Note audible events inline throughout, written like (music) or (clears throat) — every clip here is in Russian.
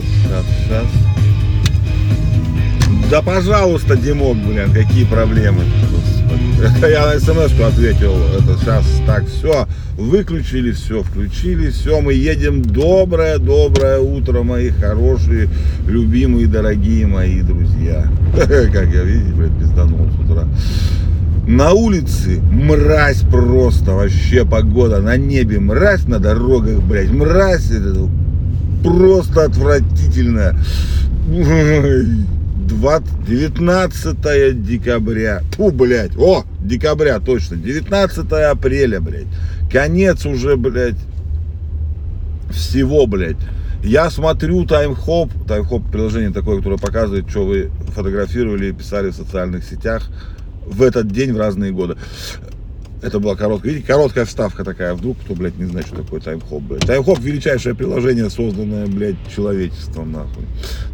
сейчас, сейчас, сейчас. Да пожалуйста, Димок, блин, какие проблемы. (laughs) Я на смс ответил. Это сейчас так, все, выключили, все, включили, все, мы едем. Доброе, доброе утро, мои хорошие, любимые, дорогие мои друзья. (laughs) Как я, видите, блядь, пизданул с утра. На улице мразь просто, вообще погода, на небе мразь, на дорогах, блядь, мразь, просто отвратительно. 19 декабря. Фу, блядь. О, декабря, точно. 19 апреля, блядь. Конец уже, блядь, всего, блядь. Я смотрю таймхоп, таймхоп приложение такое, которое показывает, что вы фотографировали и писали в социальных сетях в этот день в разные годы. Это была короткая, видите, короткая вставка такая. Вдруг кто, блядь, не знает, что такое таймхоп, блядь. Таймхоп величайшее приложение, созданное, блядь, человечеством, нахуй.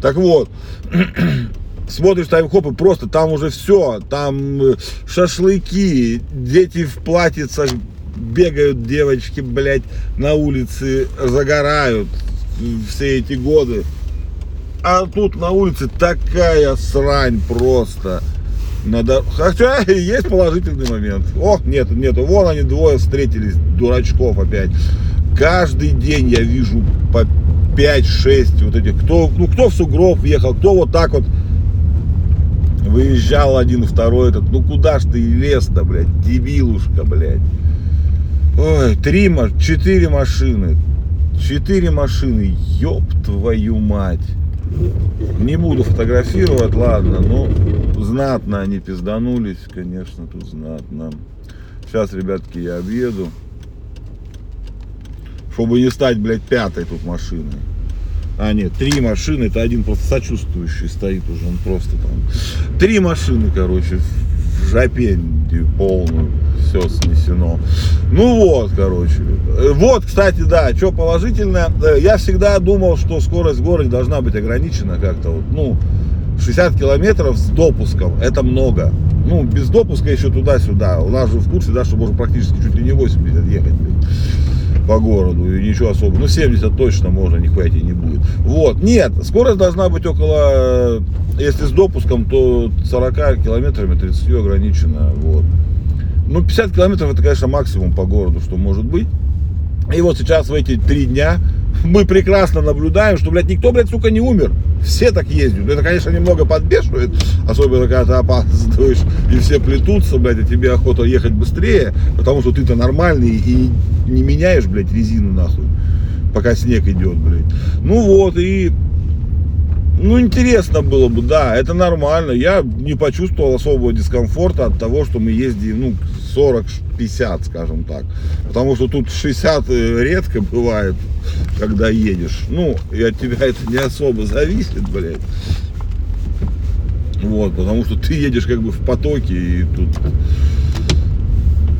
Так вот, (clears throat) смотришь таймхоп и просто там уже все, там э, шашлыки, дети в платьицах бегают, девочки, блядь, на улице загорают все эти годы. А тут на улице такая срань просто. Надо... Хотя (laughs) есть положительный момент. О, нет, нету. Вон они двое встретились, дурачков опять. Каждый день я вижу по 5-6 вот этих. Кто, ну, кто в сугроб въехал, кто вот так вот выезжал один, второй этот. Ну куда ж ты лез-то, блядь, дебилушка, блядь. Ой, три, четыре машины. Четыре машины, ёб твою мать. Не буду фотографировать, ладно, но знатно они пизданулись, конечно, тут знатно. Сейчас, ребятки, я объеду. Чтобы не стать, блядь, пятой тут машиной. А, нет, три машины, это один просто сочувствующий стоит уже, он просто там. Три машины, короче, в жопе полную, все снесено. Ну вот, короче. Вот, кстати, да, что положительное. Э, я всегда думал, что скорость в городе должна быть ограничена как-то вот, ну, 60 километров с допуском, это много. Ну, без допуска еще туда-сюда. У нас же в курсе, да, что можно практически чуть ли не 80 ехать, по городу, и ничего особого. Ну, 70 точно можно, нихуя тебе не будет. Вот, нет, скорость должна быть около, если с допуском, то 40 километрами 30 ограничена, вот. Ну, 50 километров это, конечно, максимум по городу, что может быть. И вот сейчас в эти три дня мы прекрасно наблюдаем, что, блядь, никто, блядь, сука, не умер. Все так ездят. Это, конечно, немного подбешивает, особенно когда ты опаздываешь и все плетутся, блядь, а тебе охота ехать быстрее, потому что ты-то нормальный и не меняешь, блядь, резину нахуй, пока снег идет, блядь. Ну вот, и ну, интересно было бы, да, это нормально. Я не почувствовал особого дискомфорта от того, что мы ездим, ну, 40-50, скажем так. Потому что тут 60 э, редко бывает, когда едешь. Ну, и от тебя это не особо зависит, блядь. Вот, потому что ты едешь как бы в потоке, и тут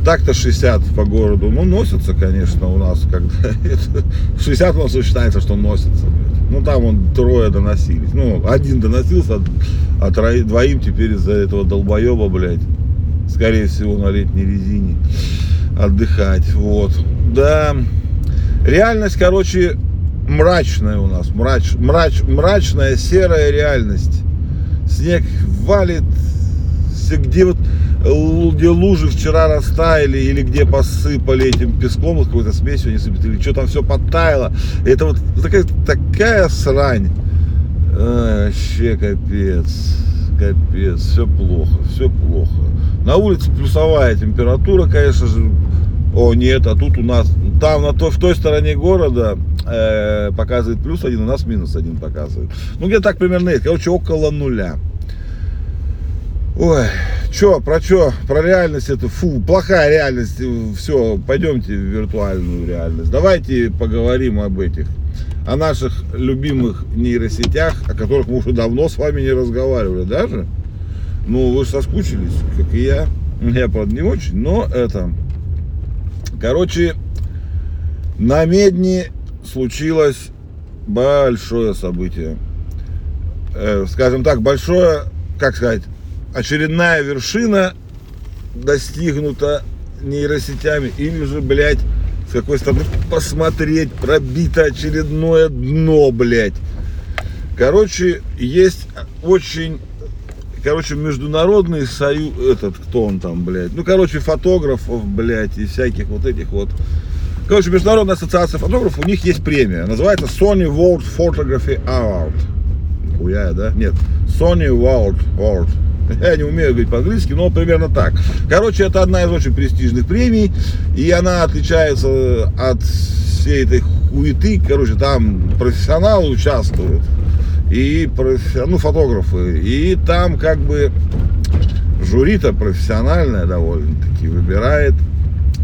так-то 60 по городу, ну, носится, конечно, у нас, когда (laughs) 60 у нас считается, что носится, блядь. Ну, там он трое доносились. Ну, один доносился, а троим, двоим теперь из-за этого долбоеба, блядь, скорее всего, на летней резине отдыхать, вот. Да, реальность, короче, мрачная у нас, мрач, мрач, мрачная серая реальность. Снег валит, где вот где лужи вчера растаяли, или где посыпали этим песком, какой-то смесью они сыпят, или что там все подтаяло. Это вот такая, такая срань. Вообще капец. Капец. Все плохо, все плохо. На улице плюсовая температура, конечно же. О, нет, а тут у нас, там на той, в той стороне города э, показывает плюс один, у нас минус один показывает. Ну, где так примерно есть. Короче, около нуля. Ой, Че, про что? Про реальность это, фу, плохая реальность. Все, пойдемте в виртуальную реальность. Давайте поговорим об этих, о наших любимых нейросетях, о которых мы уже давно с вами не разговаривали даже. Ну, вы соскучились, как и я. Я, правда, не очень, но это... Короче, на Медне случилось большое событие. Э, скажем так, большое, как сказать, очередная вершина достигнута нейросетями, или же, блядь, с какой стороны посмотреть, пробито очередное дно, блядь. Короче, есть очень короче, международный союз, этот, кто он там, блядь, ну, короче, фотографов, блядь, и всяких вот этих вот, короче, международная ассоциация фотографов, у них есть премия, называется Sony World Photography Award, хуя, да, нет, Sony World Award, (laughs) я не умею говорить по-английски, но примерно так. Короче, это одна из очень престижных премий, и она отличается от всей этой хуеты. Короче, там профессионалы участвуют, и ну, фотографы, и там как бы жюри-то профессиональное довольно-таки выбирает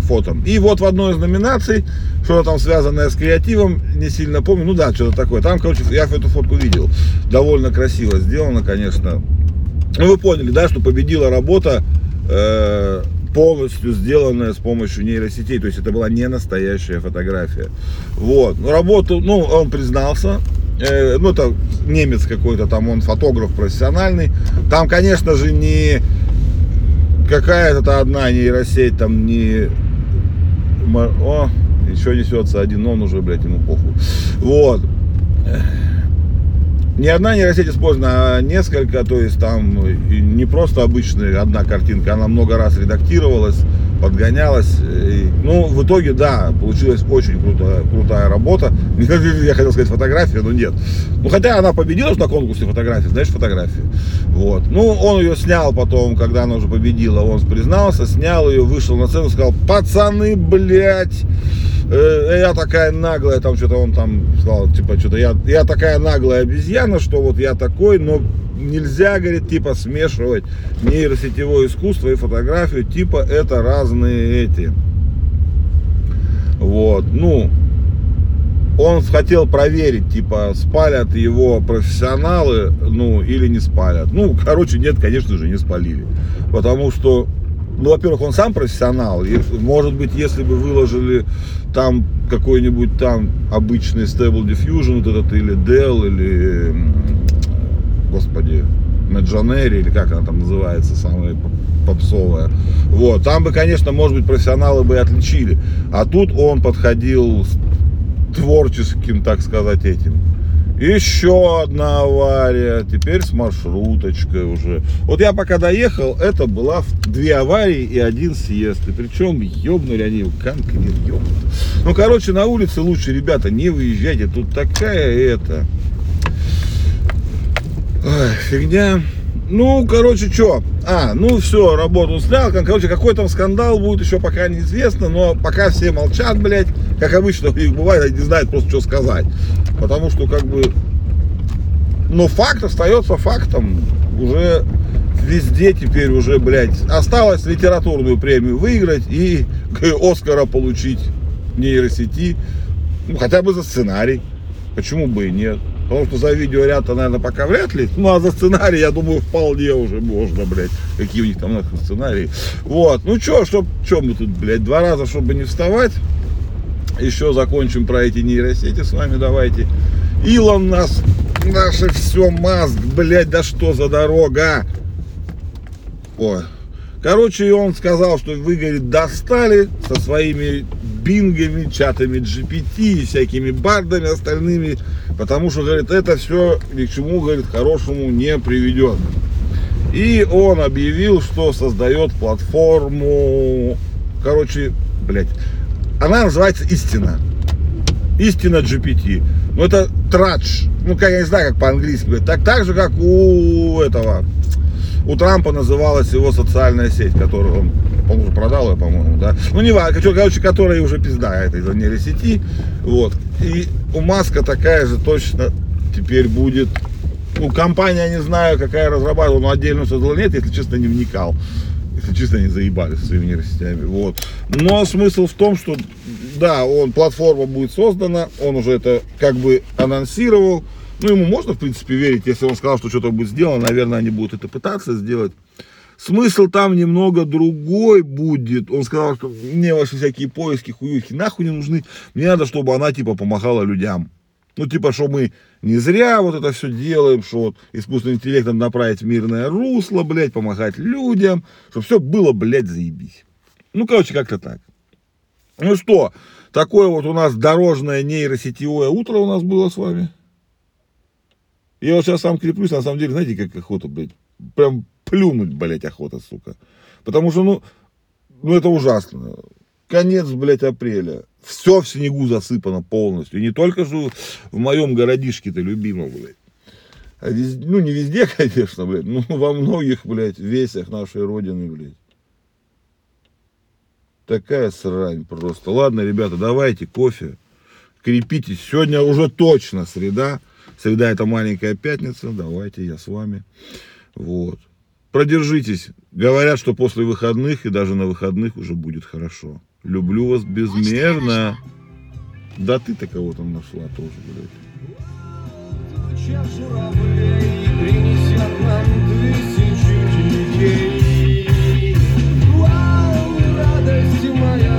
фото. И вот в одной из номинаций, что там связанное с креативом, не сильно помню, ну да, что-то такое. Там, короче, я эту фотку видел. Довольно красиво сделано, конечно. Ну, вы поняли, да, что победила работа э, полностью сделанная с помощью нейросетей. То есть это была не настоящая фотография. Вот. Ну, работу, ну, он признался, э, ну, это немец какой-то там, он фотограф профессиональный. Там, конечно же, не какая-то одна нейросеть, там не... О, еще несется один, но он уже, блядь, ему похуй. Вот. Не одна нейросеть использована, а несколько, то есть там не просто обычная одна картинка, она много раз редактировалась, подгонялась. Ну, в итоге, да, получилась очень крутая, крутая работа. Я хотел сказать фотография, но нет. Ну, хотя она победила на конкурсе фотографии, знаешь, фотографии. Вот. Ну, он ее снял потом, когда она уже победила, он признался, снял ее, вышел на сцену, сказал, пацаны, блядь, э, я такая наглая, там что-то он там сказал, типа, что-то я, я такая наглая обезьяна, что вот я такой, но нельзя, говорит, типа смешивать нейросетевое искусство и фотографию, типа это разные эти. Вот, ну, он хотел проверить, типа, спалят его профессионалы, ну, или не спалят. Ну, (laughs) короче, нет, конечно же, не спалили. Потому что, ну, во-первых, он сам профессионал. И, может быть, если бы выложили там какой-нибудь там обычный Stable Diffusion, вот этот, или Dell, или господи, Меджанери, или как она там называется, самая попсовая. Вот, там бы, конечно, может быть, профессионалы бы и отличили. А тут он подходил с творческим, так сказать, этим. Еще одна авария, теперь с маршруточкой уже. Вот я пока доехал, это была две аварии и один съезд. И причем ебнули они конкретно ебнут. Ну, короче, на улице лучше, ребята, не выезжайте. Тут такая это Ой, фигня. Ну, короче, что? А, ну все, работу снял. Короче, какой там скандал будет, еще пока неизвестно. Но пока все молчат, блядь. Как обычно у них бывает, они не знают просто, что сказать. Потому что, как бы... Но факт остается фактом. Уже везде теперь уже, блядь, осталось литературную премию выиграть и Оскара получить нейросети. Ну, хотя бы за сценарий. Почему бы и нет? Потому что за видеоряд-то, наверное, пока вряд ли. Ну, а за сценарий, я думаю, вполне уже можно, блядь. Какие у них там нахуй сценарии. Вот. Ну, что, что, что мы тут, блядь, два раза, чтобы не вставать. Еще закончим про эти нейросети с вами, давайте. Илон нас, наше все, Маск, блядь, да что за дорога? Ой. Короче, он сказал, что вы, говорит, достали со своими бингами, чатами GPT и всякими бардами остальными, потому что, говорит, это все ни к чему, говорит, хорошему не приведет. И он объявил, что создает платформу, короче, блядь, она называется «Истина». Истина GPT. Ну, это традж. Ну, как я не знаю, как по-английски говорить. Так, так же, как у этого, у Трампа называлась его социальная сеть, которую он, он уже продал ее, по-моему, да. Ну, не важно, короче, которая уже пизда этой за нейросети. Вот. И у Маска такая же точно теперь будет. Ну, компания, не знаю, какая разрабатывала, но отдельно создала нет, если честно, не вникал. Если честно, не заебали со своими нейросетями. Вот. Но смысл в том, что да, он, платформа будет создана, он уже это как бы анонсировал. Ну, ему можно, в принципе, верить, если он сказал, что что-то будет сделано, наверное, они будут это пытаться сделать. Смысл там немного другой будет. Он сказал, что мне ваши всякие поиски, хуюхи нахуй не нужны. Мне надо, чтобы она, типа, помогала людям. Ну, типа, что мы не зря вот это все делаем, что вот искусственным интеллектом направить в мирное русло, блядь, помогать людям, чтобы все было, блядь, заебись. Ну, короче, как-то так. Ну что, такое вот у нас дорожное нейросетевое утро у нас было с вами. Я вот сейчас сам креплюсь, на самом деле, знаете, как охота, блядь, прям плюнуть, блядь, охота, сука. Потому что, ну, ну это ужасно. Конец, блядь, апреля. Все в снегу засыпано полностью. И не только же в моем городишке-то любимом, блядь. А везде, ну, не везде, (laughs) конечно, блядь, но во многих, блядь, весях нашей Родины, блядь. Такая срань просто. Ладно, ребята, давайте кофе. Крепитесь. Сегодня уже точно среда. Среда это маленькая пятница. Давайте я с вами. Вот. Продержитесь. Говорят, что после выходных и даже на выходных уже будет хорошо. Люблю вас безмерно. Да ты-то кого там нашла тоже, блядь. Туча журавлей принесет нам тысячу детей. Вау, радость моя,